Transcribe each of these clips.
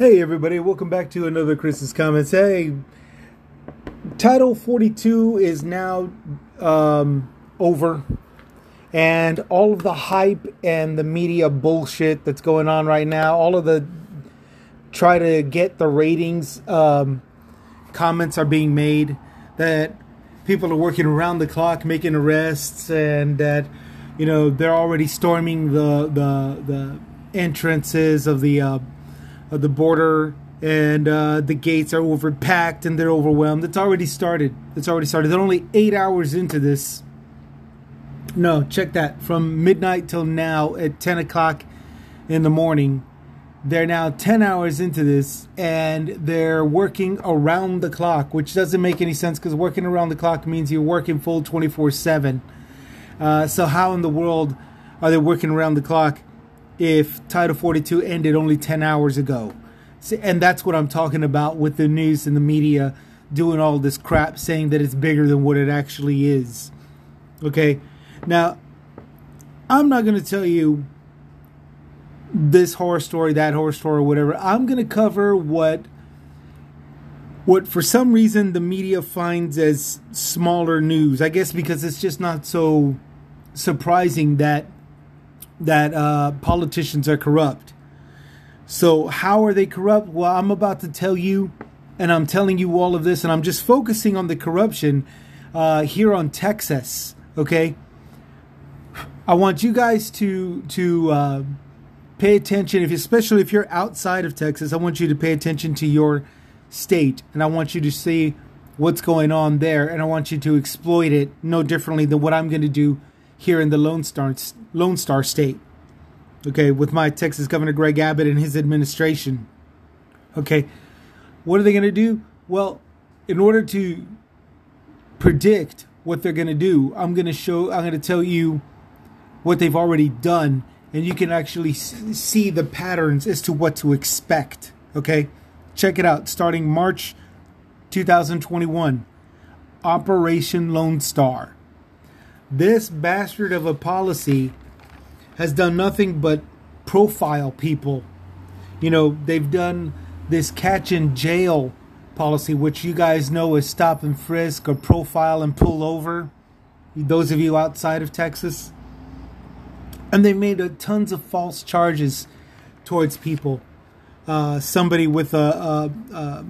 Hey everybody, welcome back to another Chris's Comments. Hey, Title 42 is now um, over, and all of the hype and the media bullshit that's going on right now, all of the try to get the ratings um, comments are being made that people are working around the clock making arrests, and that you know they're already storming the the the entrances of the uh, of the border and uh, the gates are overpacked and they're overwhelmed. It's already started. It's already started. They're only eight hours into this. No, check that. From midnight till now at 10 o'clock in the morning, they're now 10 hours into this and they're working around the clock, which doesn't make any sense because working around the clock means you're working full 24 uh, 7. So, how in the world are they working around the clock if Title 42 ended only 10 hours ago. And that's what I'm talking about with the news and the media doing all this crap saying that it's bigger than what it actually is. Okay? Now, I'm not going to tell you this horror story, that horror story, or whatever. I'm going to cover what what for some reason the media finds as smaller news. I guess because it's just not so surprising that that uh, politicians are corrupt. So, how are they corrupt? Well, I'm about to tell you, and I'm telling you all of this, and I'm just focusing on the corruption uh, here on Texas. Okay, I want you guys to to uh, pay attention, if especially if you're outside of Texas. I want you to pay attention to your state, and I want you to see what's going on there, and I want you to exploit it no differently than what I'm going to do here in the Lone Star, Lone Star State. Okay, with my Texas Governor Greg Abbott and his administration. Okay, what are they going to do? Well, in order to predict what they're going to do, I'm going to show, I'm going to tell you what they've already done, and you can actually see the patterns as to what to expect. Okay, check it out. Starting March 2021, Operation Lone Star. This bastard of a policy has done nothing but profile people. You know, they've done this catch and jail policy, which you guys know is stop and frisk or profile and pull over. Those of you outside of Texas. And they made a, tons of false charges towards people. Uh, somebody with a, a, a,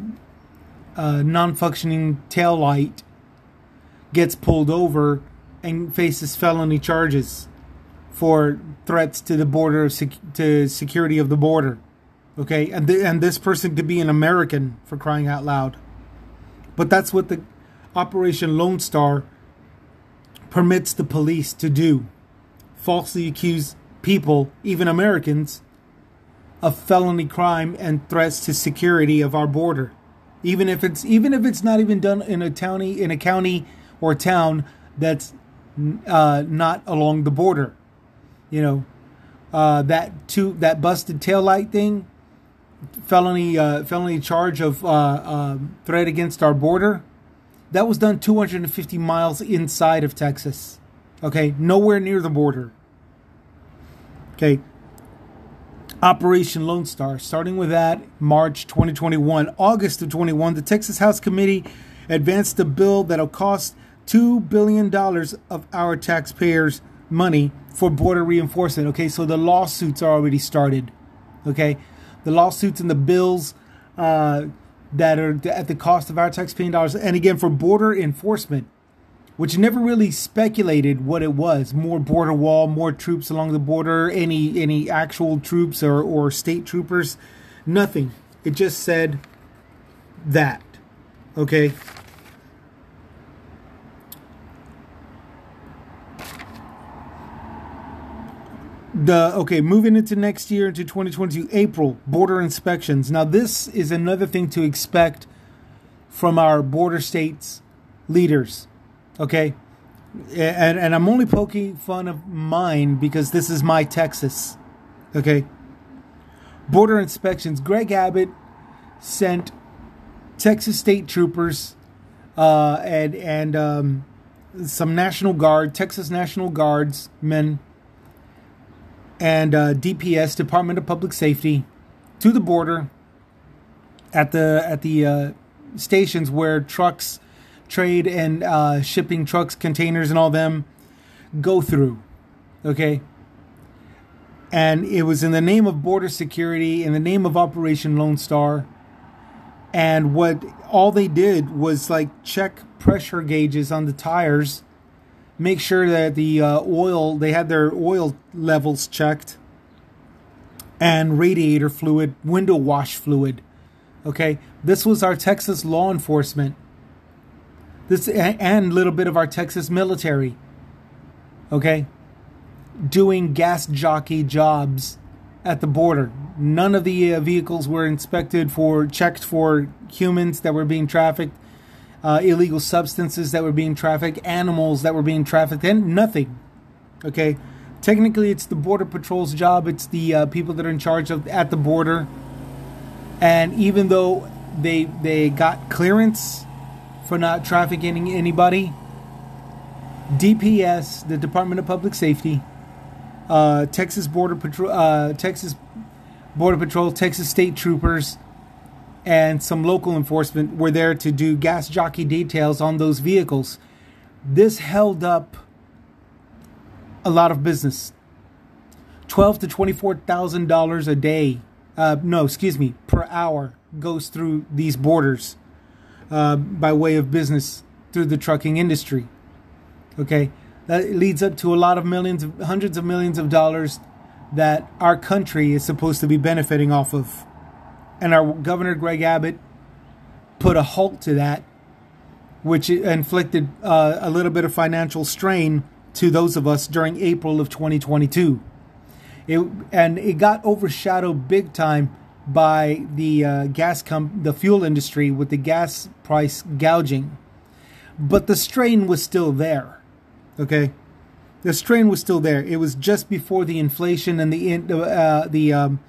a non functioning tail light gets pulled over and faces felony charges for threats to the border to security of the border. Okay, and th- and this person could be an American for crying out loud. But that's what the Operation Lone Star permits the police to do. Falsely accuse people, even Americans, of felony crime and threats to security of our border. Even if it's even if it's not even done in a county in a county or town that's uh, not along the border. You know, uh, that two that busted tail light thing, felony uh, felony charge of uh, um, threat against our border. That was done 250 miles inside of Texas. Okay, nowhere near the border. Okay. Operation Lone Star, starting with that March 2021, August of 21, the Texas House Committee advanced a bill that'll cost $2 billion of our taxpayers' money for border reinforcement. Okay, so the lawsuits are already started. Okay, the lawsuits and the bills uh, that are at the cost of our taxpaying dollars. And again, for border enforcement, which never really speculated what it was more border wall, more troops along the border, any any actual troops or, or state troopers, nothing. It just said that. Okay. The okay moving into next year into 2022 april border inspections. Now this is another thing to expect from our border states leaders okay? And and i'm only poking fun of mine because this is my texas okay? Border inspections. Greg abbott sent texas state troopers uh, and and um, some national guard texas national guards men and uh, DPS, Department of Public Safety, to the border at the at the uh, stations where trucks trade and uh, shipping trucks, containers, and all them go through. Okay. And it was in the name of border security, in the name of Operation Lone Star. And what all they did was like check pressure gauges on the tires, make sure that the uh, oil, they had their oil levels checked, and radiator fluid, window wash fluid. Okay, this was our Texas law enforcement. This and a little bit of our Texas military. Okay, doing gas jockey jobs at the border. None of the uh, vehicles were inspected for checked for humans that were being trafficked, uh, illegal substances that were being trafficked, animals that were being trafficked, and nothing. Okay, technically it's the border patrol's job. It's the uh, people that are in charge of at the border and even though they they got clearance for not trafficking anybody, DPS, the Department of Public Safety, uh, Texas Border Patrol, uh, Texas Border Patrol, Texas State Troopers, and some local enforcement were there to do gas jockey details on those vehicles. This held up a lot of business. Twelve to twenty-four thousand dollars a day uh, no, excuse me, per hour goes through these borders uh, by way of business through the trucking industry. Okay, that leads up to a lot of millions, hundreds of millions of dollars that our country is supposed to be benefiting off of. And our governor, Greg Abbott, put a halt to that, which inflicted uh, a little bit of financial strain to those of us during April of 2022. It and it got overshadowed big time by the uh, gas com- the fuel industry with the gas price gouging. But the strain was still there. Okay, the strain was still there. It was just before the inflation and the uh, the um,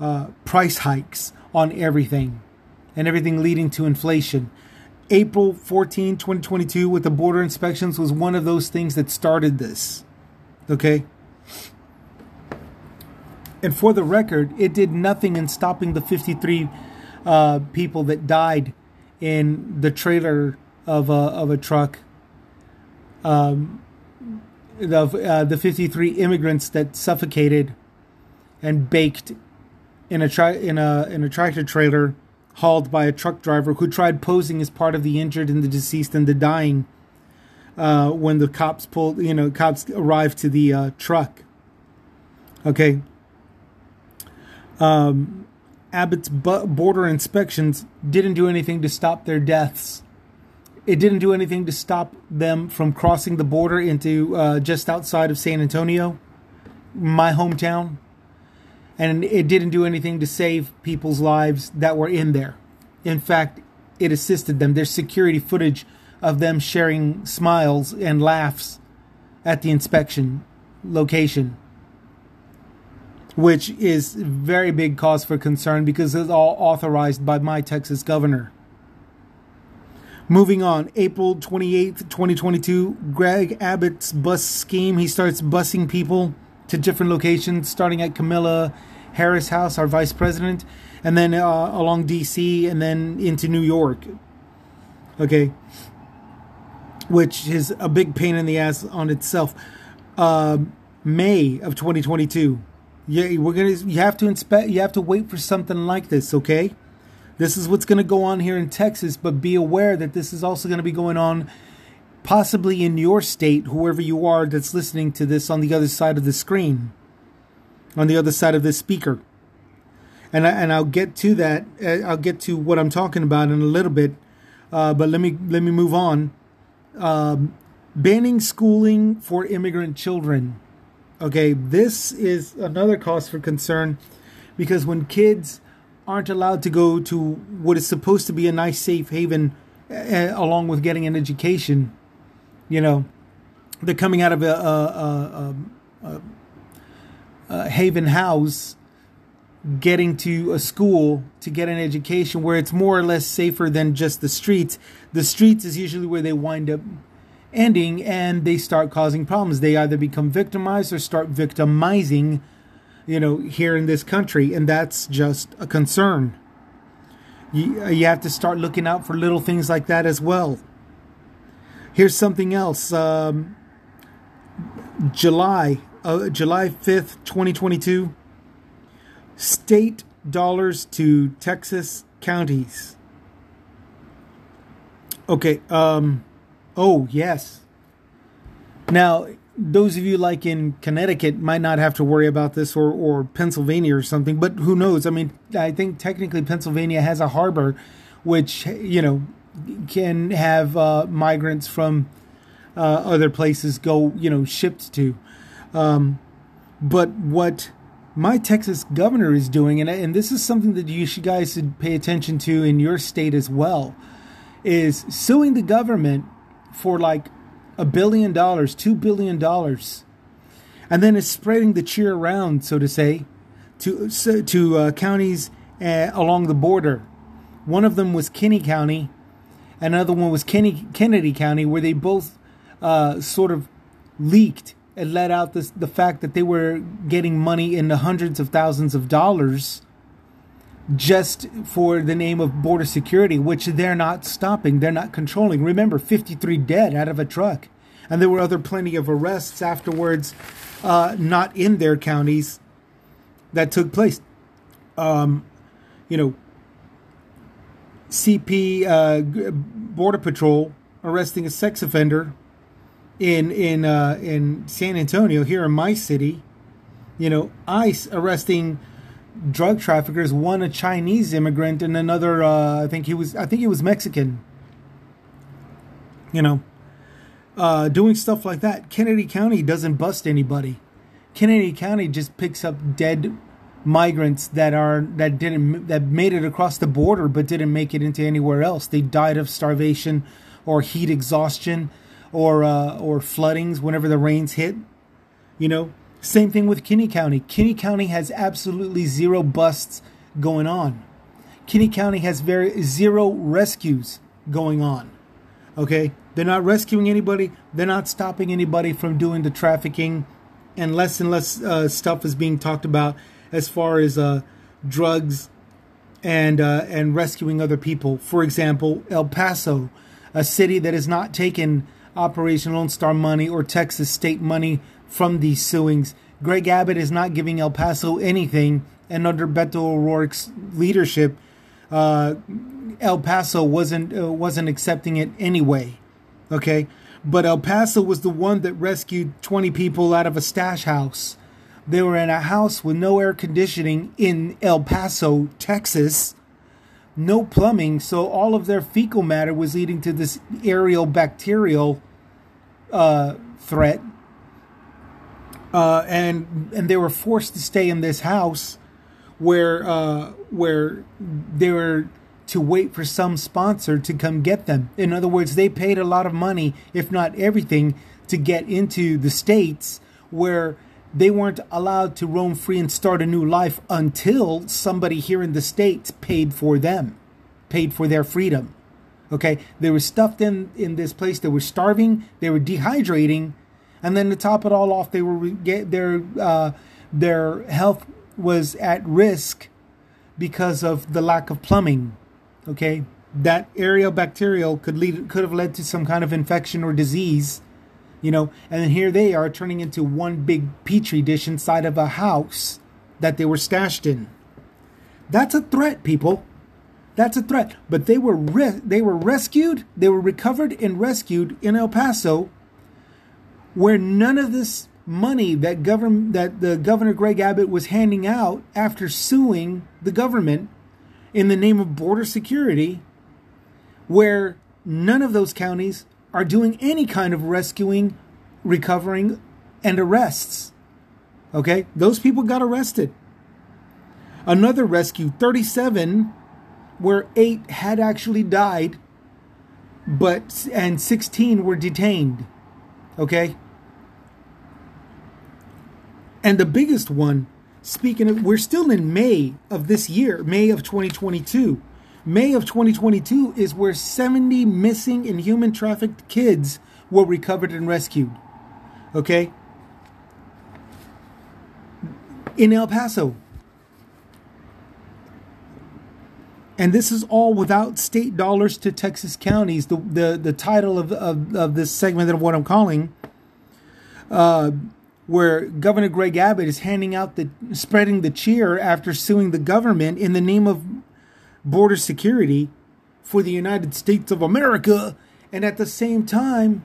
uh, price hikes on everything, and everything leading to inflation. April 14, 2022, with the border inspections, was one of those things that started this. Okay, and for the record, it did nothing in stopping the 53 uh, people that died in the trailer of a, of a truck. Um, of uh, the 53 immigrants that suffocated and baked in a in a in a tractor trailer hauled by a truck driver who tried posing as part of the injured and the deceased and the dying uh, when the cops pulled you know cops arrived to the uh, truck. Okay, um, Abbott's border inspections didn't do anything to stop their deaths. It didn't do anything to stop them from crossing the border into uh, just outside of San Antonio, my hometown. And it didn't do anything to save people's lives that were in there. In fact, it assisted them. There's security footage of them sharing smiles and laughs at the inspection location which is very big cause for concern because it's all authorized by my Texas governor. Moving on, April 28th, 2022, Greg Abbott's bus scheme. He starts busing people to different locations, starting at Kamala Harris House, our vice president, and then uh, along DC and then into New York. Okay. Which is a big pain in the ass on itself. Uh, May of 2022 yeah, we're gonna. You have to inspect. You have to wait for something like this. Okay, this is what's gonna go on here in Texas. But be aware that this is also gonna be going on, possibly in your state, whoever you are that's listening to this on the other side of the screen, on the other side of this speaker. And I, and I'll get to that. Uh, I'll get to what I'm talking about in a little bit. Uh, but let me let me move on. Um, banning schooling for immigrant children. Okay, this is another cause for concern because when kids aren't allowed to go to what is supposed to be a nice safe haven uh, along with getting an education, you know, they're coming out of a, a, a, a haven house getting to a school to get an education where it's more or less safer than just the streets. The streets is usually where they wind up ending and they start causing problems. They either become victimized or start victimizing, you know, here in this country, and that's just a concern. You, you have to start looking out for little things like that as well. Here's something else. Um, July, uh, July 5th, 2022. State dollars to Texas counties. Okay, um, oh, yes. Now, those of you like in Connecticut might not have to worry about this or, or Pennsylvania or something, but who knows? I mean, I think technically Pennsylvania has a harbor which, you know, can have uh, migrants from uh, other places go, you know, shipped to. Um, but what my Texas governor is doing, and, and this is something that you guys should pay attention to in your state as well, is suing the government for like a billion dollars, two billion dollars, and then it's spreading the cheer around, so to say, to to uh, counties uh, along the border. One of them was Kinney County, another one was Kenny, Kenedy County, where they both uh, sort of leaked and let out this, the fact that they were getting money in the hundreds of thousands of dollars just for the name of border security, which they're not stopping, they're not controlling. Remember, 53 dead out of a truck. And there were other plenty of arrests afterwards, uh, not in their counties, that took place. Um, you know, CP uh, Border Patrol arresting a sex offender in in uh, in San Antonio here in my city. You know, ICE arresting drug traffickers, one a Chinese immigrant and another uh, I think he was I think he was Mexican. You know, uh, doing stuff like that. Kenedy County doesn't bust anybody. Kenedy County just picks up dead migrants that are that didn't that made it across the border but didn't make it into anywhere else. They died of starvation or heat exhaustion or uh, or floodings whenever the rains hit. You know, same thing with Kinney County. Kinney County has absolutely zero busts going on. Kinney County has very zero rescues going on. Okay, they're not rescuing anybody. They're not stopping anybody from doing the trafficking, and less and less uh, stuff is being talked about as far as uh, drugs and uh, and rescuing other people. For example, El Paso, a city that has not taken Operation Lone Star money or Texas state money from these suings. Greg Abbott is not giving El Paso anything, and under Beto O'Rourke's leadership, uh, El Paso wasn't uh, wasn't accepting it anyway. Okay, but El Paso was the one that rescued 20 people out of a stash house. They were in a house with no air conditioning in El Paso, Texas, no plumbing, so all of their fecal matter was leading to this aerial bacterial uh, threat uh, and and they were forced to stay in this house where uh, where they were to wait for some sponsor to come get them. In other words, they paid a lot of money, if not everything, to get into the states where they weren't allowed to roam free and start a new life until somebody here in the states paid for them, paid for their freedom. Okay, they were stuffed in in this place. They were starving. They were dehydrating and then to top it all off, they were get their uh, their health was at risk because of the lack of plumbing. Okay, that aerial bacterial could lead could have led to some kind of infection or disease, you know. And here they are turning into one big petri dish inside of a house that they were stashed in. That's a threat, people. That's a threat. But they were re- they were rescued. They were recovered and rescued in El Paso where none of this money that government that the governor Greg Abbott was handing out after suing the government in the name of border security where none of those counties are doing any kind of rescuing, recovering and arrests. Okay? Those people got arrested. Another rescue 37 where 8 had actually died but and 16 were detained. Okay? And the biggest one, speaking of, we're still in May of this year, May of 2022. May of 2022 is where 70 missing and human trafficked kids were recovered and rescued. Okay? In El Paso. and this is all without state dollars to Texas counties. The the, the title of, of, of this segment of what I'm calling, uh, where Governor Greg Abbott is handing out the spreading the cheer after suing the government in the name of border security for the United States of America, and at the same time,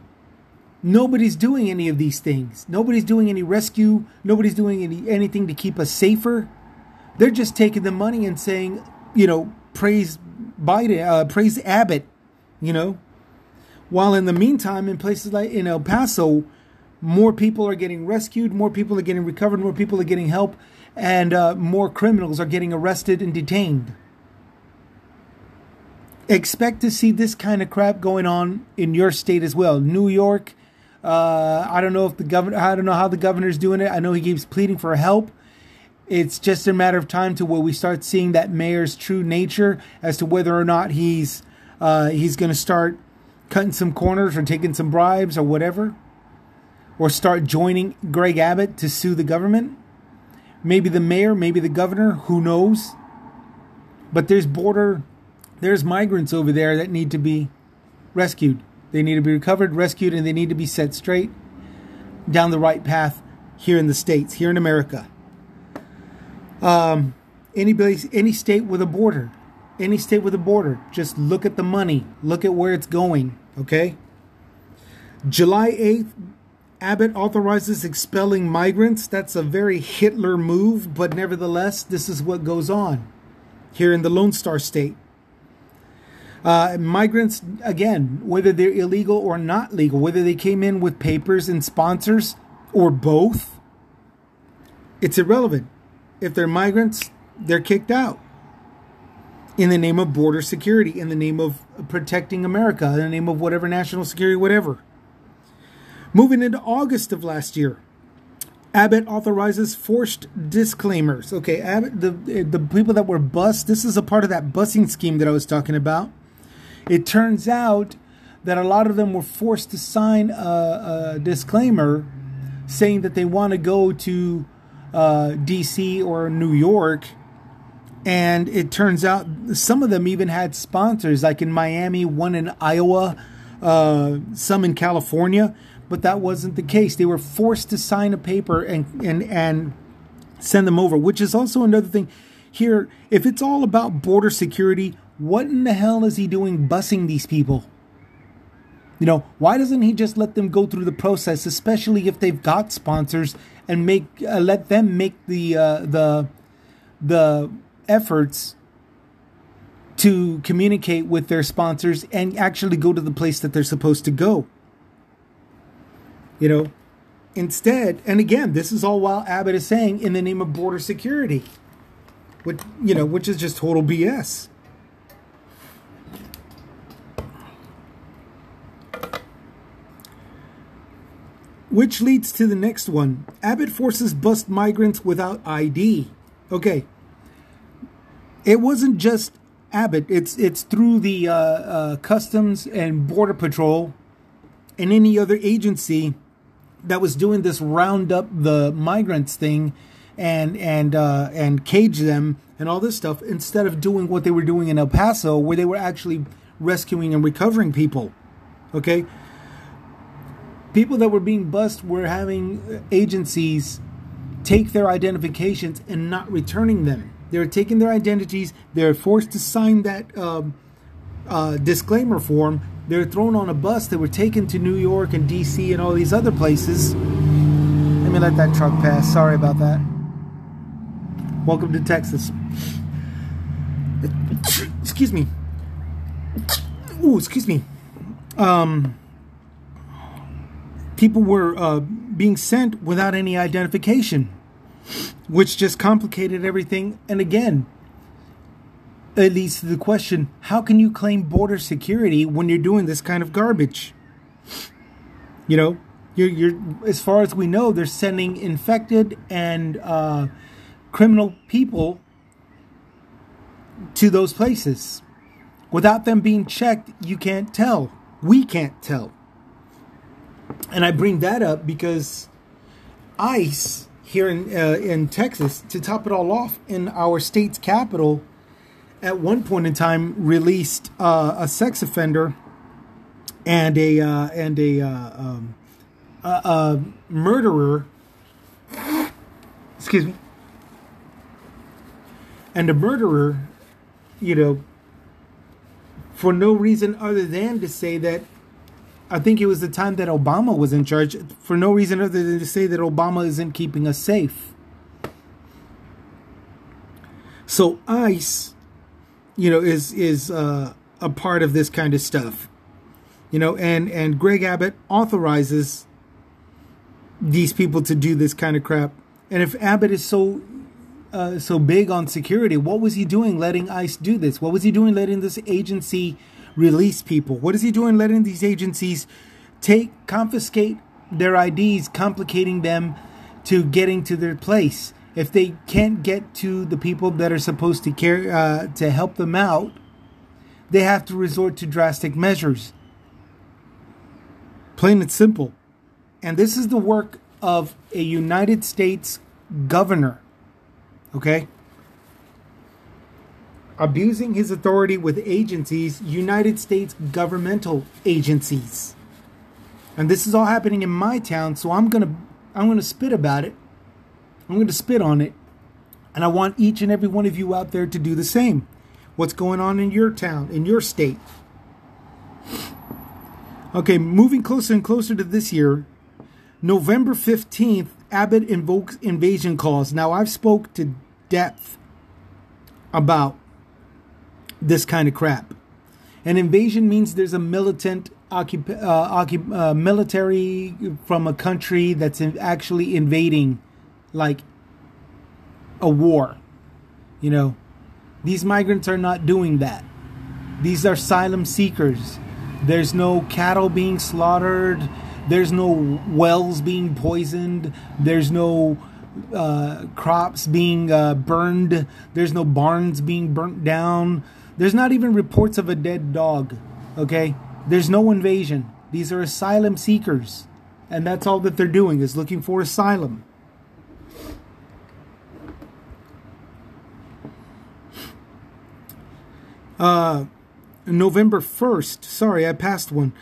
nobody's doing any of these things. Nobody's doing any rescue. Nobody's doing any anything to keep us safer. They're just taking the money and saying, you know, praise Biden, uh, praise Abbott, you know. While in the meantime, in places like in El Paso, more people are getting rescued, more people are getting recovered, more people are getting help, and uh, more criminals are getting arrested and detained. Expect to see this kind of crap going on in your state as well. New York, uh, I don't know if the governor, I don't know how the governor's doing it. I know he keeps pleading for help, it's just a matter of time to where we start seeing that mayor's true nature as to whether or not he's uh, he's going to start cutting some corners or taking some bribes or whatever, or start joining Greg Abbott to sue the government. Maybe the mayor, maybe the governor, who knows? But there's border, there's migrants over there that need to be rescued. They need to be recovered, rescued, and they need to be set straight down the right path here in the States, here in America. Um, anybody, any state with a border, any state with a border, just look at the money, look at where it's going. Okay. July 8th, Abbott authorizes expelling migrants. That's a very Hitler move, but nevertheless, this is what goes on here in the Lone Star State. Uh, migrants, again, whether they're illegal or not legal, whether they came in with papers and sponsors or both, it's irrelevant. If they're migrants, they're kicked out in the name of border security, in the name of protecting America, in the name of whatever national security, whatever. Moving into August of last year, Abbott authorizes forced disclaimers. Okay, Abbott, the the people that were bust. This is a part of that busing scheme that I was talking about. It turns out that a lot of them were forced to sign a, a disclaimer saying that they want to go to uh, DC or New York. And it turns out some of them even had sponsors, like in Miami, one in Iowa, uh, some in California. But that wasn't the case. They were forced to sign a paper and, and, and send them over, which is also another thing. Here, if it's all about border security, what in the hell is he doing busing these people? You know, why doesn't he just let them go through the process, especially if they've got sponsors, and make uh, let them make the uh, the the efforts to communicate with their sponsors and actually go to the place that they're supposed to go. You know, instead, and again, this is all while Abbott is saying in the name of border security, which you know, which is just total BS. Which leads to the next one. Abbott forces bust migrants without ID. Okay. It wasn't just Abbott. It's it's through the uh, uh, Customs and Border Patrol and any other agency that was doing this round up the migrants thing and and uh, and cage them and all this stuff instead of doing what they were doing in El Paso where they were actually rescuing and recovering people. Okay? People that were being bust were having agencies take their identifications and not returning them. They're taking their identities. They're forced to sign that um, uh, disclaimer form. They're thrown on a bus. They were taken to New York and D.C. and all these other places. Let me let that truck pass. Sorry about that. Welcome to Texas. Excuse me. Oh, excuse me. Um, people were uh, being sent without any identification, which just complicated everything. And again, it leads to the question how can you claim border security when you're doing this kind of garbage? You know, you're, you're as far as we know, they're sending infected and uh, criminal people to those places. Without them being checked, you can't tell. We can't tell. And I bring that up because ICE here in uh, in Texas, to top it all off, in our state's capital, at one point in time released uh, a sex offender and a uh, and a, uh, um, a, a murderer. Excuse me. And a murderer, you know, for no reason other than to say that I think it was the time that Obama was in charge for no reason other than to say that Obama isn't keeping us safe. So ICE, you know, is is uh, a part of this kind of stuff, you know, and and Greg Abbott authorizes these people to do this kind of crap. And if Abbott is so uh, so big on security, what was he doing letting ICE do this? What was he doing letting this agency release people? What is he doing letting these agencies take confiscate their IDs, complicating them to getting to their place? if they can't get to the people that are supposed to care uh, to help them out, they have to resort to drastic measures. Plain and simple. And this is the work of a United States governor. Okay? Abusing his authority with agencies, United States governmental agencies. And this is all happening in my town, so I'm going to I'm going to spit about it I'm going to spit on it. And I want each and every one of you out there to do the same. What's going on in your town, in your state? Okay, moving closer and closer to this year, November 15th, Abbott invokes invasion calls. Now, I've spoke to depth about this kind of crap. An invasion means there's a militant occup- uh, occup- uh, military from a country that's in- actually invading like a war. You know, these migrants are not doing that. These are asylum seekers. There's no cattle being slaughtered. There's no wells being poisoned. There's no uh, crops being uh, burned. There's no barns being burnt down. There's not even reports of a dead dog. Okay? There's no invasion. These are asylum seekers. And that's all that they're doing is looking for asylum. Uh, November 1st, sorry, I passed one.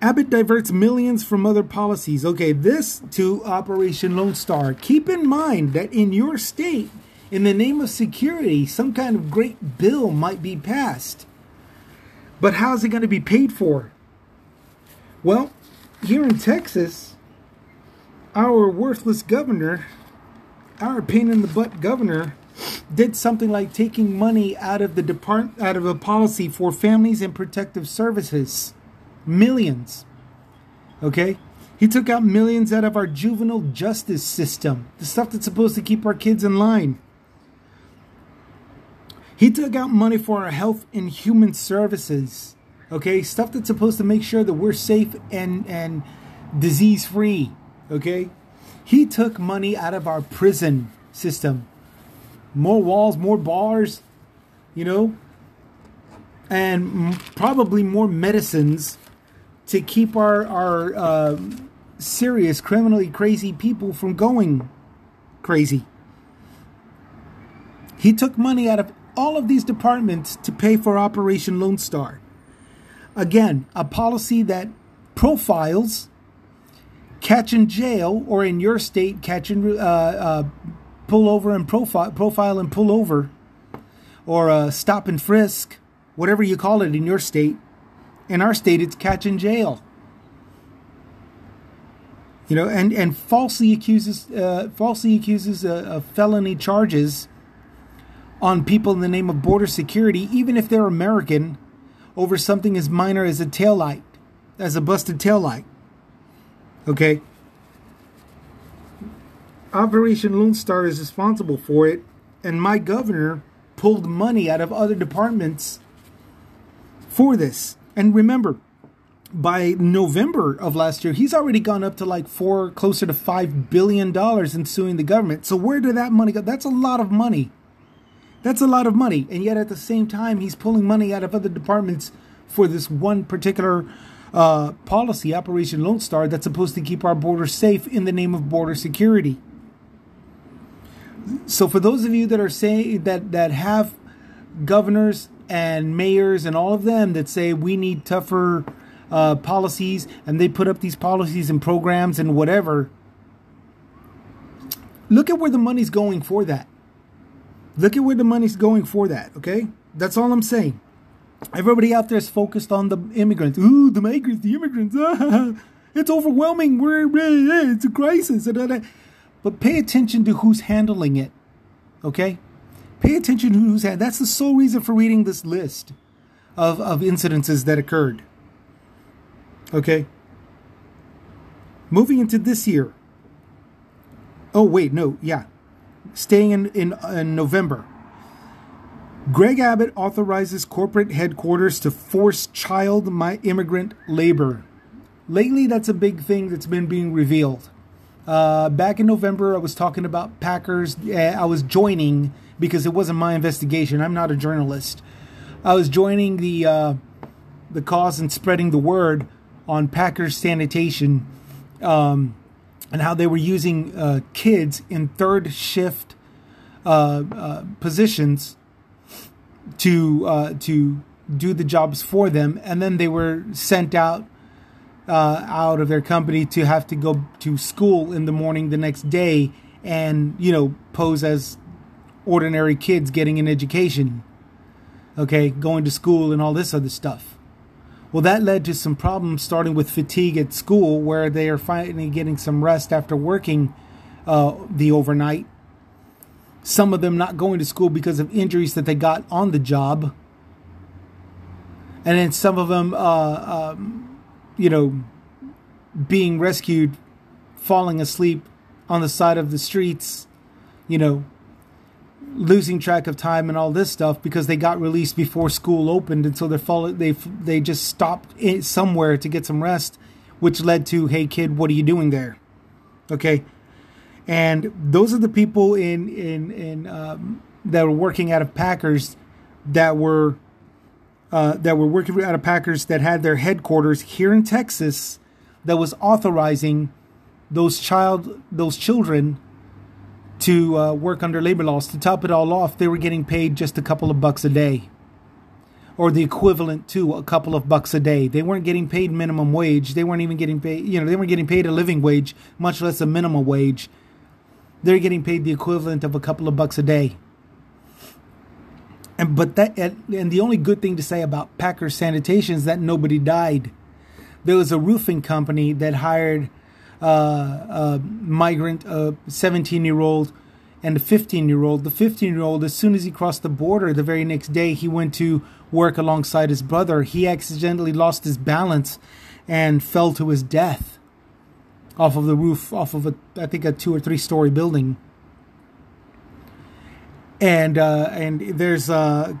Abbott diverts millions from other policies. Okay, this to Operation Lone Star. Keep in mind that in your state, in the name of security, some kind of great bill might be passed. But how's it going to be paid for? Well, here in Texas, our worthless governor, our pain in the butt governor, did something like taking money out of the depart out of a policy for families and protective services millions okay he took out millions out of our juvenile justice system the stuff that's supposed to keep our kids in line he took out money for our health and human services okay? Stuff that's supposed to make sure that we're safe and and disease free okay? He took money out of our prison system. More walls, more bars, you know, and probably more medicines to keep our our uh, serious, criminally crazy people from going crazy. He took money out of all of these departments to pay for Operation Lone Star. Again, a policy that profiles catch and jail, or in your state, catch and uh, uh, pull over and profile, profile and pull over, or uh, stop and frisk, whatever you call it in your state. In our state, it's catch and jail. You know, and and falsely accuses uh, falsely accuses uh, of felony charges on people in the name of border security, even if they're American, over something as minor as a tail light, as a busted tail light. Okay. Operation Lone Star is responsible for it, and my governor pulled money out of other departments for this. And remember, by November of last year, he's already gone up to like four, closer to five billion dollars in suing the government. So where did that money go? That's a lot of money. That's a lot of money. And yet at the same time, he's pulling money out of other departments for this one particular uh, policy, Operation Lone Star, that's supposed to keep our borders safe in the name of border security so for those of you that are saying that that have governors and mayors and all of them that say we need tougher uh, policies and they put up these policies and programs and whatever. Look at where the money's going for that. Look at where the money's going for that, okay? That's all I'm saying. Everybody out there is focused on the immigrants. Ooh, the migrants, the immigrants. Ah, it's overwhelming. We're, eh, it's a crisis. But pay attention to who's handling it, okay? Pay attention to who's handling That's the sole reason for reading this list of, of incidences that occurred. Okay. Moving into this year. Oh wait, no, yeah. Staying in in, in November. Greg Abbott authorizes corporate headquarters to force child my immigrant labor. Lately, that's a big thing that's been being revealed. Uh, back in November, I was talking about Packers. I was joining because it wasn't my investigation. I'm not a journalist. I was joining the uh, the cause and spreading the word on Packers sanitation um, and how they were using uh, kids in third shift uh, uh, positions to uh, to do the jobs for them, and then they were sent out uh, out of their company to have to go to school in the morning the next day and you know pose as ordinary kids getting an education, okay, going to school and all this other stuff. Well, that led to some problems starting with fatigue at school, where they are finally getting some rest after working uh, the overnight. Some of them not going to school because of injuries that they got on the job. And then some of them, uh, um, you know, being rescued, falling asleep on the side of the streets, you know, losing track of time and all this stuff because they got released before school opened, and so they fall they they just stopped somewhere to get some rest, which led to hey kid, what are you doing there? Okay, and those are the people in in in um, that were working out of Packers that were uh, that were working out of Packers that had their headquarters here in Texas that was authorizing those child those children to uh, work under labor laws. To top it all off, they were getting paid just a couple of bucks a day, or the equivalent to a couple of bucks a day. They weren't getting paid minimum wage. They weren't even getting paid. You know, they weren't getting paid a living wage, much less a minimum wage. They're getting paid the equivalent of a couple of bucks a day. And but that and the only good thing to say about Packer Sanitation is that nobody died. There was a roofing company that hired uh, a migrant, a 17 year old, and a 15 year old. The 15 year old, as soon as he crossed the border, the very next day, he went to work alongside his brother. He accidentally lost his balance and fell to his death off of the roof, off of a, I think, a two or three story building. And uh, and there's uh,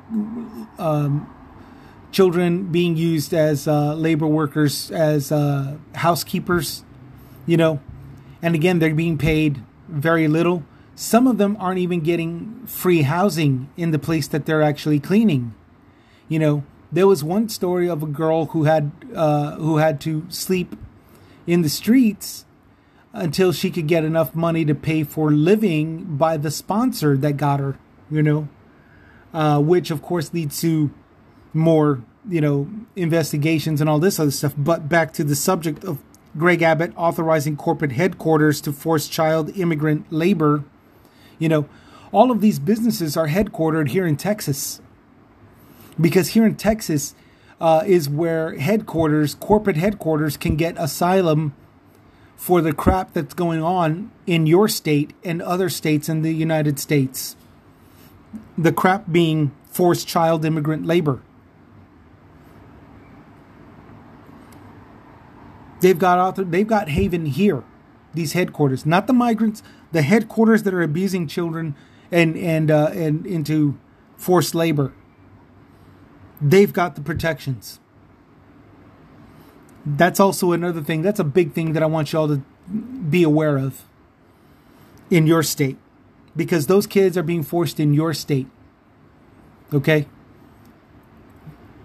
um, children being used as uh, labor workers, as uh, housekeepers you know, and again, they're being paid very little. Some of them aren't even getting free housing in the place that they're actually cleaning. You know, there was one story of a girl who had uh, who had to sleep in the streets until she could get enough money to pay for living by the sponsor that got her. You know, uh, which of course leads to more you know investigations and all this other stuff. But back to the subject of Greg Abbott authorizing corporate headquarters to force child immigrant labor. You know, all of these businesses are headquartered here in Texas. Because here in Texas uh, is where headquarters, corporate headquarters, can get asylum for the crap that's going on in your state and other states in the United States. The crap being forced child immigrant labor. They've got author, they've got haven here, these headquarters, not the migrants, the headquarters that are abusing children and and uh, and into forced labor. They've got the protections. That's also another thing. That's a big thing that I want y'all to be aware of in your state because those kids are being forced in your state. Okay?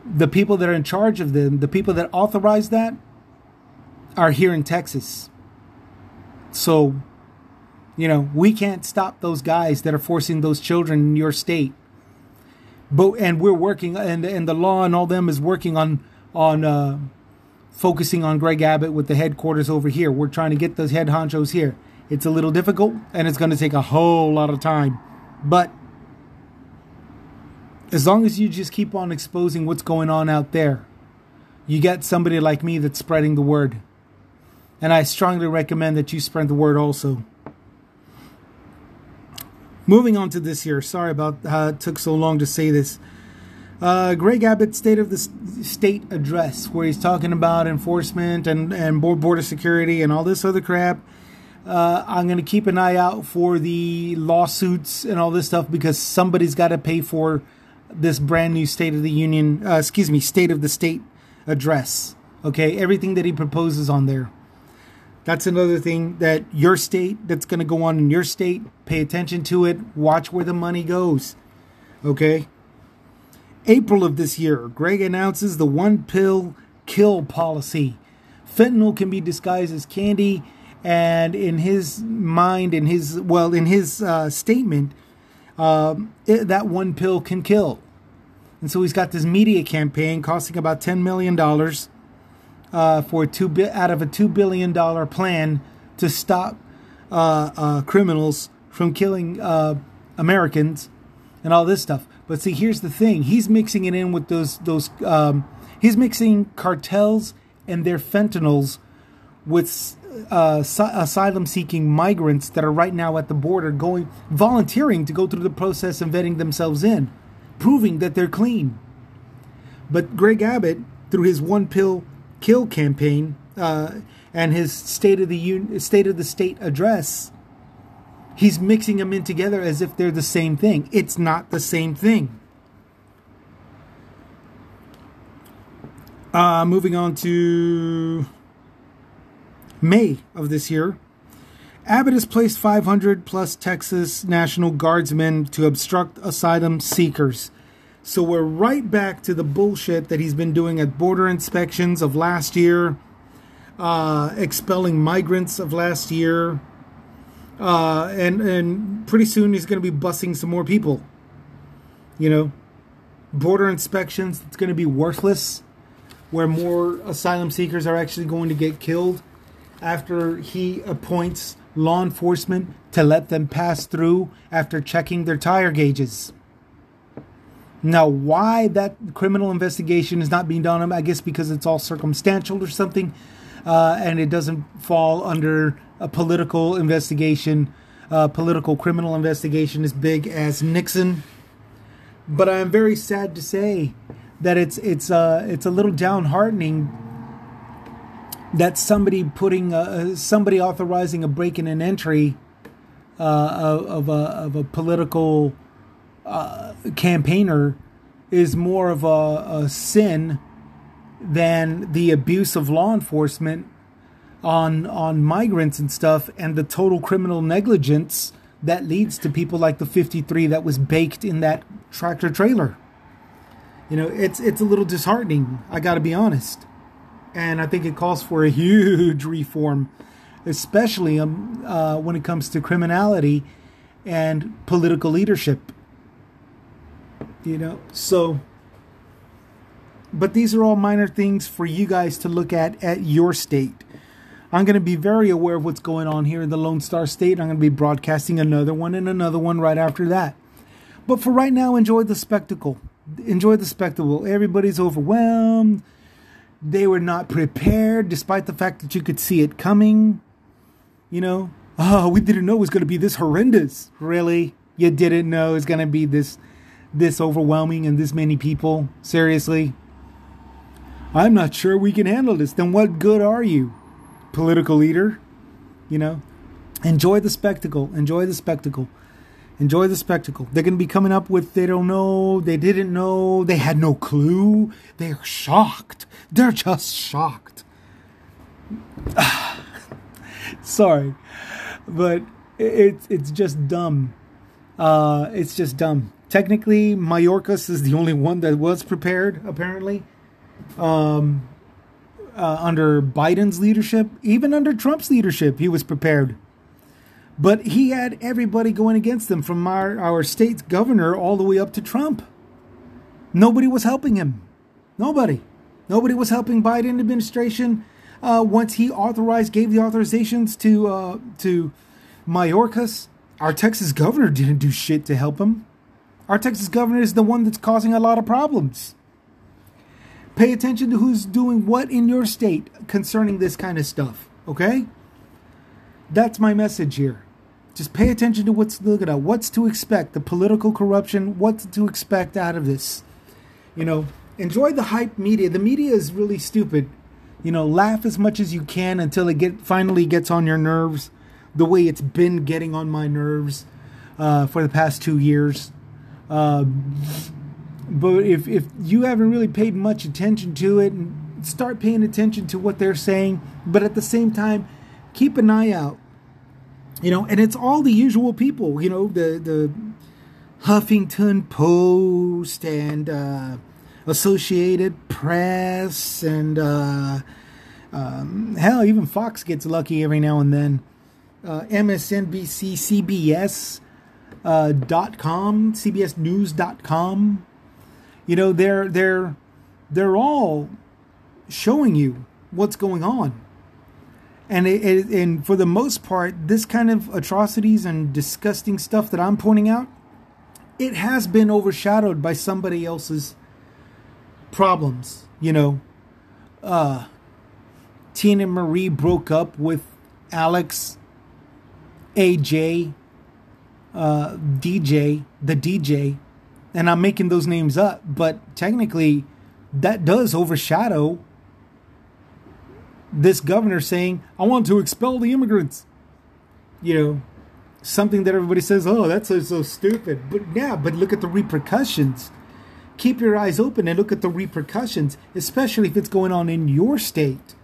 The people that are in charge of them, the people that authorize that, are here in Texas. So, you know, we can't stop those guys that are forcing those children in your state. but and we're working and and the law and all them is working on on uh, focusing on Greg Abbott with the headquarters over here. We're trying to get those head honchos here. It's a little difficult and it's going to take a whole lot of time, but as long as you just keep on exposing what's going on out there, you get somebody like me that's spreading the word. And I strongly recommend that you spread the word also. Moving on to this here. Sorry about how it took so long to say this. Uh, Greg Abbott's State of the State address, where he's talking about enforcement and, and border security and all this other crap. Uh, I'm going to keep an eye out for the lawsuits and all this stuff because somebody's got to pay for this brand new State of the Union, uh, excuse me, State of the State address. Okay, everything that he proposes on there. That's another thing that your state, that's going to go on in your state, pay attention to it, watch where the money goes. Okay? April of this year, Greg announces the one pill kill policy. Fentanyl can be disguised as candy, and in his mind, in his, well, in his uh, statement, um, it, that one pill can kill. And so he's got this media campaign costing about $10 million uh, for two bi- out of a $2 billion plan to stop uh, uh, criminals from killing uh, Americans and all this stuff. But see, here's the thing: he's mixing it in with those those. Um, he's mixing cartels and their fentanyls with uh, asylum-seeking migrants that are right now at the border, going volunteering to go through the process and vetting themselves in, proving that they're clean. But Greg Abbott, through his one pill kill campaign uh, and his state of the Un- state of the state address, he's mixing them in together as if they're the same thing. It's not the same thing. Uh, moving on to May of this year, Abbott has placed 500 plus Texas National Guardsmen to obstruct asylum seekers. So we're right back to the bullshit that he's been doing at border inspections of last year, uh, expelling migrants of last year, uh, and and pretty soon he's going to be busing some more people. You know, border inspections it's going to be worthless, where more asylum seekers are actually going to get killed after he appoints law enforcement to let them pass through after checking their tire gauges. Now, why that criminal investigation is not being done, I guess because it's all circumstantial or something, uh, and it doesn't fall under a political investigation, uh, political criminal investigation as big as Nixon. But I am very sad to say that it's it's uh, it's a little downheartening that somebody putting uh, somebody authorizing a break in an entry uh, of, a of a political uh, campaigner is more of a, a, sin than the abuse of law enforcement on on migrants and stuff and the total criminal negligence that leads to people like the 53 that was baked in that tractor trailer you know it's it's a little disheartening i got to be honest and I think it calls for a huge reform, especially um, uh, when it comes to criminality and political leadership. You know, so. But these are all minor things for you guys to look at at your state. I'm going to be very aware of what's going on here in the Lone Star State. I'm going to be broadcasting another one and another one right after that. But for right now, enjoy the spectacle. Enjoy the spectacle. Everybody's overwhelmed they were not prepared, despite the fact that you could see it coming. You know, oh, we didn't know it was going to be this horrendous. Really, you didn't know it was going to be this, this overwhelming and this many people. Seriously, I'm not sure we can handle this. Then what good are you, political leader? You know, enjoy the spectacle. Enjoy the spectacle. Enjoy the spectacle. They're going to be coming up with they don't know, they didn't know, they had no clue. They're shocked. They're just shocked. Sorry, but it's it's just dumb. Uh, it's just dumb. Technically, Mayorkas is the only one that was prepared. Apparently, um, uh, under Biden's leadership, even under Trump's leadership, he was prepared. But he had everybody going against him from our, our state's governor all the way up to Trump. Nobody was helping him. Nobody. Nobody was helping Biden administration uh, once he authorized, gave the authorizations to uh, to Mayorkas. Our Texas governor didn't do shit to help him. Our Texas governor is the one that's causing a lot of problems. Pay attention to who's doing what in your state concerning this kind of stuff, okay? That's my message here. Just pay attention to what's looking at, what's to expect, the political corruption, what to expect out of this. You know, enjoy the hype media. The media is really stupid. You know, laugh as much as you can until it get finally gets on your nerves, the way it's been getting on my nerves uh, for the past two years. Uh, but if if you haven't really paid much attention to it, start paying attention to what they're saying, but at the same time, keep an eye out. You know, and it's all the usual people. You know, the the Huffington Post and uh, Associated Press and uh, um, hell, even Fox gets lucky every now and then. Uh, MSNBC, CBS uh, dot com, CBSNews.com. You know, they're they're they're all showing you what's going on. And it, it, and for the most part, this kind of atrocities and disgusting stuff that I'm pointing out, it has been overshadowed by somebody else's problems. You know, uh, Tina Marie broke up with Alex, AJ, uh, DJ, the DJ, and I'm making those names up, but technically that does overshadow this governor saying, I want to expel the immigrants. You know, something that everybody says, oh, that's so, so stupid. But yeah, but look at the repercussions. Keep your eyes open and look at the repercussions, especially if it's going on in your state.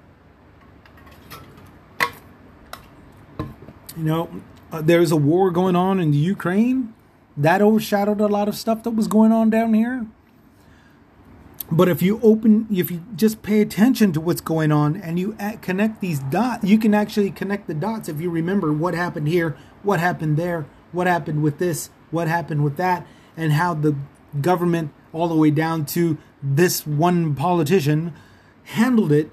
You know, uh, there's a war going on in the Ukraine. That overshadowed a lot of stuff that was going on down here. But if you open, if you just pay attention to what's going on and you connect these dots, you can actually connect the dots if you remember what happened here, what happened there, what happened with this, what happened with that, and how the government, all the way down to this one politician, handled it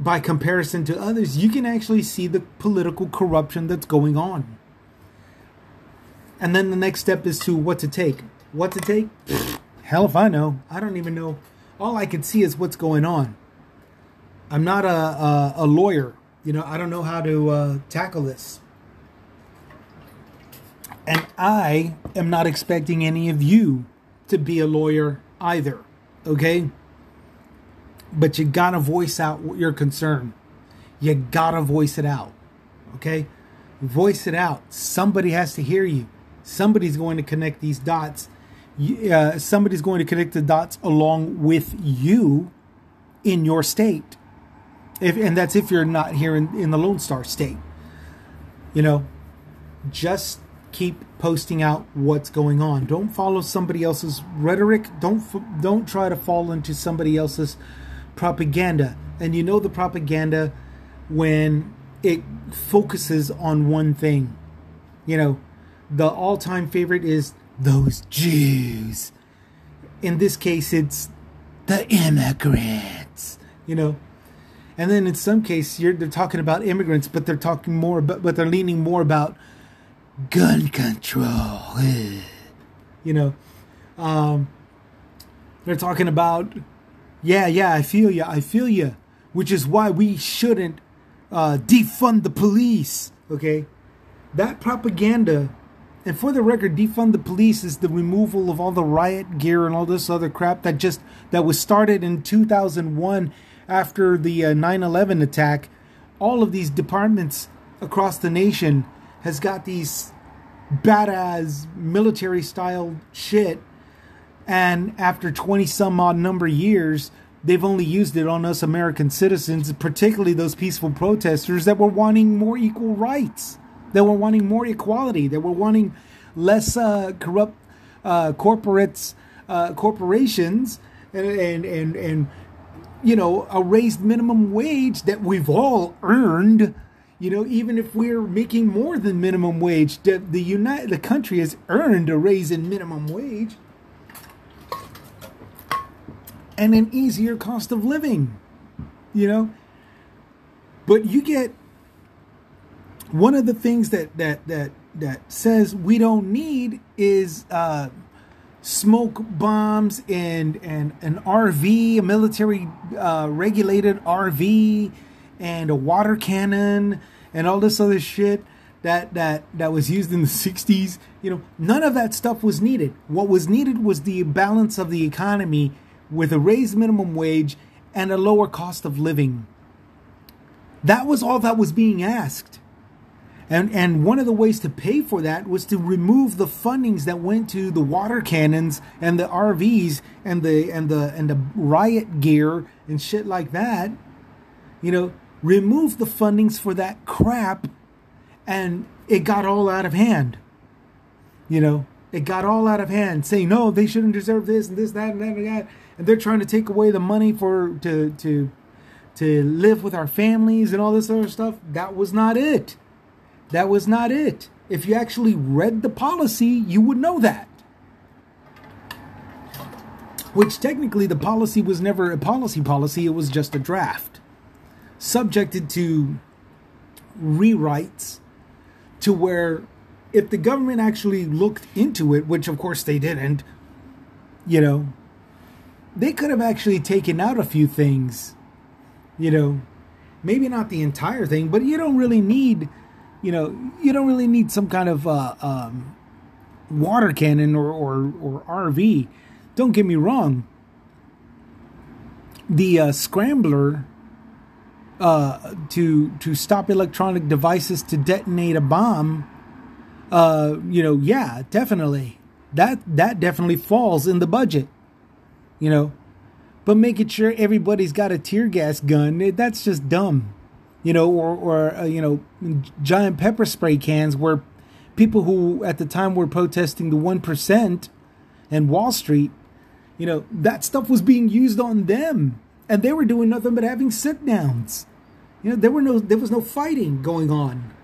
by comparison to others, you can actually see the political corruption that's going on. And then the next step is to what to take. What to take? Hell if I know. I don't even know. All I can see is what's going on. I'm not a, a, a lawyer. You know, I don't know how to uh, tackle this. And I am not expecting any of you to be a lawyer either. Okay? But you gotta voice out your concern. You gotta voice it out. Okay? Voice it out. Somebody has to hear you. Somebody's going to connect these dots. Uh, somebody's going to connect the dots along with you in your state. If, and that's if you're not here in, in the Lone Star state. You know, just keep posting out what's going on. Don't follow somebody else's rhetoric. Don't don't try to fall into somebody else's propaganda. And you know the propaganda when it focuses on one thing. You know, the all time favorite is those Jews. In this case, it's the immigrants. You know, and then in some cases, they're talking about immigrants, but they're talking more about, but they're leaning more about gun control. You know, um, they're talking about yeah, yeah, I feel you. I feel you. Which is why we shouldn't uh, defund the police. Okay, that propaganda. And for the record, defund the police is the removal of all the riot gear and all this other crap that just that was started in 2001 after the uh, 9/11 attack. All of these departments across the nation has got these badass military style shit and after 20 some odd number years, they've only used it on us American citizens, particularly those peaceful protesters that were wanting more equal rights, that were wanting more equality, that were wanting less uh, corrupt uh, corporates, uh, corporations, and, and and and you know a raised minimum wage that we've all earned. You know, even if we're making more than minimum wage, the the United the country has earned a raise in minimum wage. And an easier cost of living, you know. But you get one of the things that that that that says we don't need is uh, smoke bombs and and an RV, a military uh, regulated RV, and a water cannon and all this other shit that that that was used in the 60s you know none of that stuff was needed what was needed was the balance of the economy with a raised minimum wage and a lower cost of living. That was all that was being asked. And and one of the ways to pay for that was to remove the fundings that went to the water cannons and the RVs and the and the and the riot gear and shit like that. You know remove the fundings for that crap and it got all out of hand. You know, it got all out of hand, saying no, they shouldn't deserve this and this, that, and that, and that, and they're trying to take away the money for to to to live with our families and all this other stuff. That was not it. That was not it. If you actually read the policy, you would know that. Which technically the policy was never a policy policy, it was just a draft. Subjected to rewrites to where if the government actually looked into it, which of course they didn't, you know, they could have actually taken out a few things, you know, maybe not the entire thing, but you don't really need, you know, you don't really need some kind of uh, um, water cannon or, or, or RV. Don't get me wrong. The uh, scrambler uh, to to stop electronic devices to detonate a bomb, uh, you know, yeah, definitely, that that definitely falls in the budget, you know, but making sure everybody's got a tear gas gun, eh, that's just dumb, you know, or or uh, you know, giant pepper spray cans where people who at the time were protesting the one percent and Wall Street, you know, that stuff was being used on them and they were doing nothing but having sit downs. You know, there were no there was no fighting going on.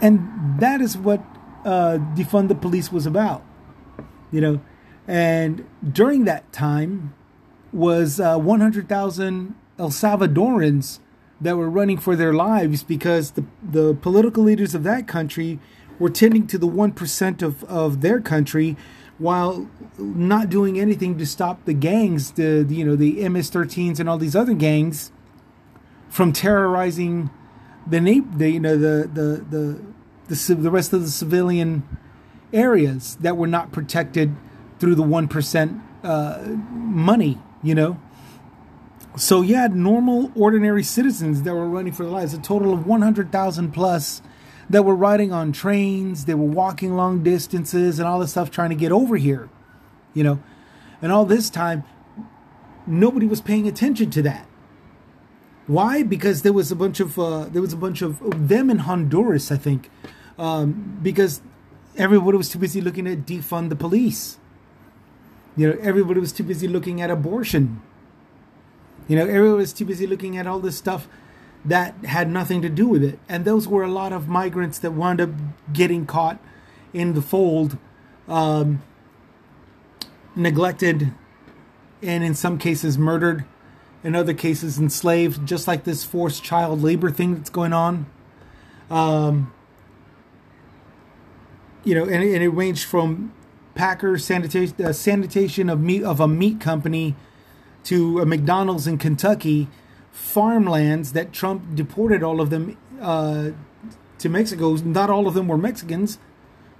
And that is what uh, defund the police was about. You know, and during that time was uh, 100,000 El Salvadorans that were running for their lives because the the political leaders of that country were tending to the 1% of, of their country while not doing anything to stop the gangs, the, you know, the MS-13s and all these other gangs from terrorizing the, the you know the the the the, the rest of the civilian areas that were not protected through the one percent uh, money. You know. So you had normal, ordinary citizens that were running for their lives. A total of 100,000 plus that were riding on trains. They were walking long distances and all this stuff trying to get over here. You know, and all this time, nobody was paying attention to that. Why? Because there was a bunch of uh, there was a bunch of them in Honduras, I think, um, because everybody was too busy looking at defund the police. You know, everybody was too busy looking at abortion. You know, everybody was too busy looking at all this stuff that had nothing to do with it. And those were a lot of migrants that wound up getting caught in the fold, um, neglected, and in some cases murdered in other cases enslaved, just like this forced child labor thing that's going on. Um, you know, and, and, it ranged from Packer sanitation, uh, sanitation of meat of a meat company to a McDonald's in Kentucky, farmlands that Trump deported all of them uh, to Mexico. Not all of them were Mexicans,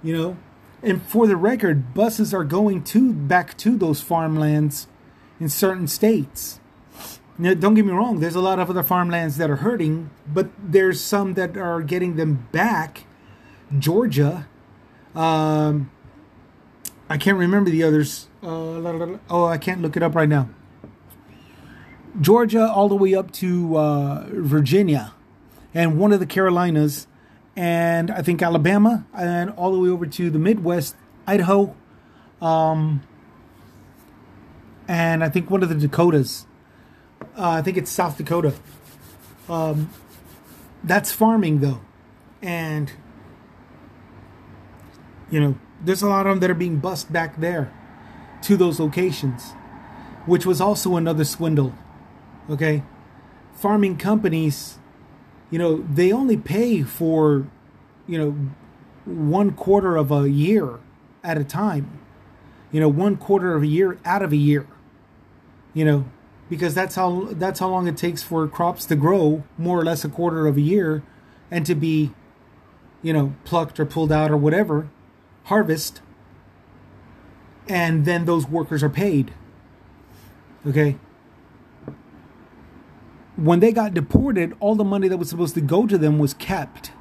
you know. And for the record, buses are going to back to those farmlands in certain states. Now, don't get me wrong, there's a lot of other farmlands that are hurting, but there's some that are getting them back. Georgia, um, I can't remember the others. Uh, oh, I can't look it up right now. Georgia, all the way up to uh, Virginia, and one of the Carolinas, and I think Alabama, and all the way over to the Midwest, Idaho, um, and I think one of the Dakotas. Uh, I think it's South Dakota. Um, that's farming though, and you know there's a lot of them that are being bussed back there to those locations. which was also another swindle. Okay? Farming companies, you know, they only pay for, you know, one quarter of a year at a time. You know, one quarter of a year out of a year. You know, because that's how that's how long it takes for crops to grow, more or less a quarter of a year, and to be, you know, plucked or pulled out or whatever, harvest, and then those workers are paid. Okay. When they got deported, all the money that was supposed to go to them was kept.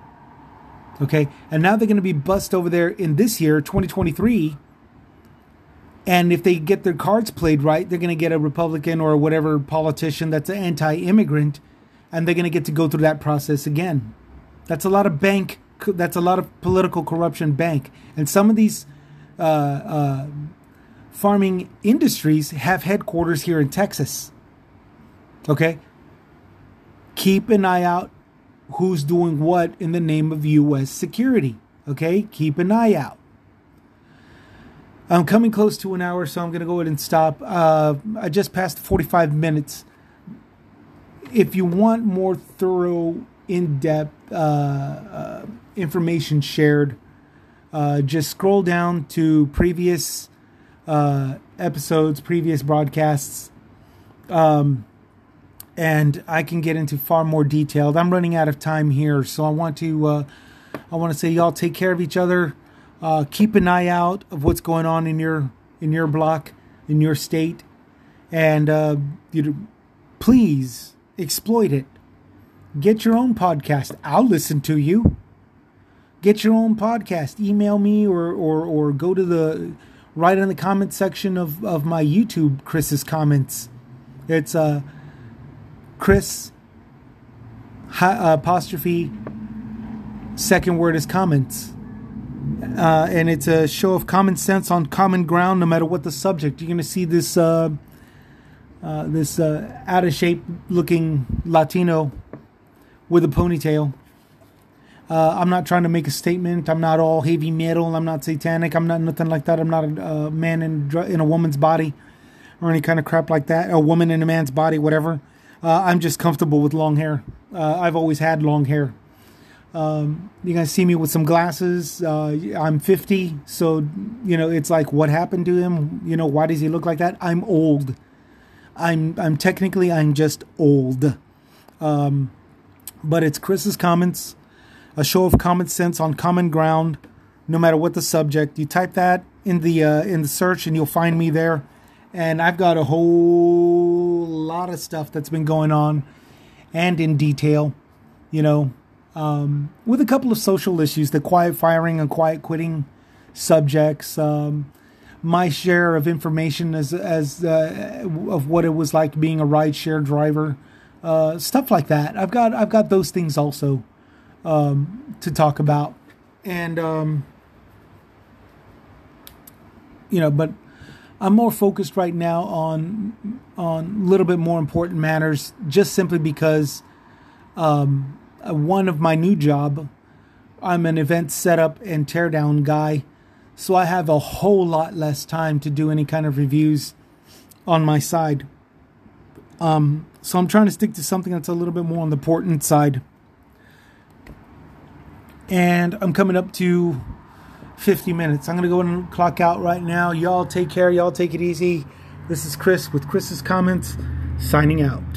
Okay. And now they're going to be bust over there in this year, 2023. And if they get their cards played right, they're going to get a Republican or whatever politician that's an anti immigrant, and they're going to get to go through that process again. That's a lot of bank, that's a lot of political corruption bank. And some of these uh, uh, farming industries have headquarters here in Texas. Okay? Keep an eye out who's doing what in the name of U.S. security. Okay? Keep an eye out. I'm coming close to an hour, so I'm going to go ahead and stop. Uh, I just passed 45 minutes. If you want more thorough, in depth uh, uh, information shared, uh, just scroll down to previous uh, episodes, previous broadcasts. Um, and I can get into far more detailed. I'm running out of time here, so I want to uh, I want to say y'all take care of each other. Uh, keep an eye out of what's going on in your in your block, in your state, and uh, you please exploit it. Get your own podcast. I'll listen to you. Get your own podcast. Email me or or or go to the right in the comment section of of my YouTube Chris's comments. It's uh Chris uh, apostrophe second word is comments. Uh, and it's a show of common sense on common ground, no matter what the subject. You're going to see this uh, uh, this uh, out of shape looking Latino with a ponytail. Uh, I'm not trying to make a statement. I'm not all heavy metal. I'm not satanic. I'm not nothing like that. I'm not a, man in in a woman's body or any kind of crap like that. A woman in a man's body, whatever. Uh, I'm just comfortable with long hair. I've always had long hair. Um, you're gonna see me with some glasses. Uh, I'm 50, so you know it's like, what happened to him? You know, why does he look like that? I'm old. I'm I'm technically I'm just old. Um, but it's Chris's comments, a show of common sense on common ground, no matter what the subject. You type that in the uh, in the search, and you'll find me there. And I've got a whole lot of stuff that's been going on, and in detail. You know, um, with a couple of social issues, the quiet firing and quiet quitting subjects. Um, my share of information as as uh, of what it was like being a rideshare driver, uh, stuff like that. I've got I've got those things also um, to talk about, and um, you know, but I'm more focused right now on on a little bit more important matters, just simply because um, uh, one of my new job, I'm an event setup and teardown guy, so I have a whole lot less time to do any kind of reviews on my side. Um, so I'm trying to stick to something that's a little bit more on the important side. And I'm coming up to 50 minutes. I'm going to go and clock out right now. Y'all take care. Y'all take it easy. This is Chris with Chris's Comments, signing out.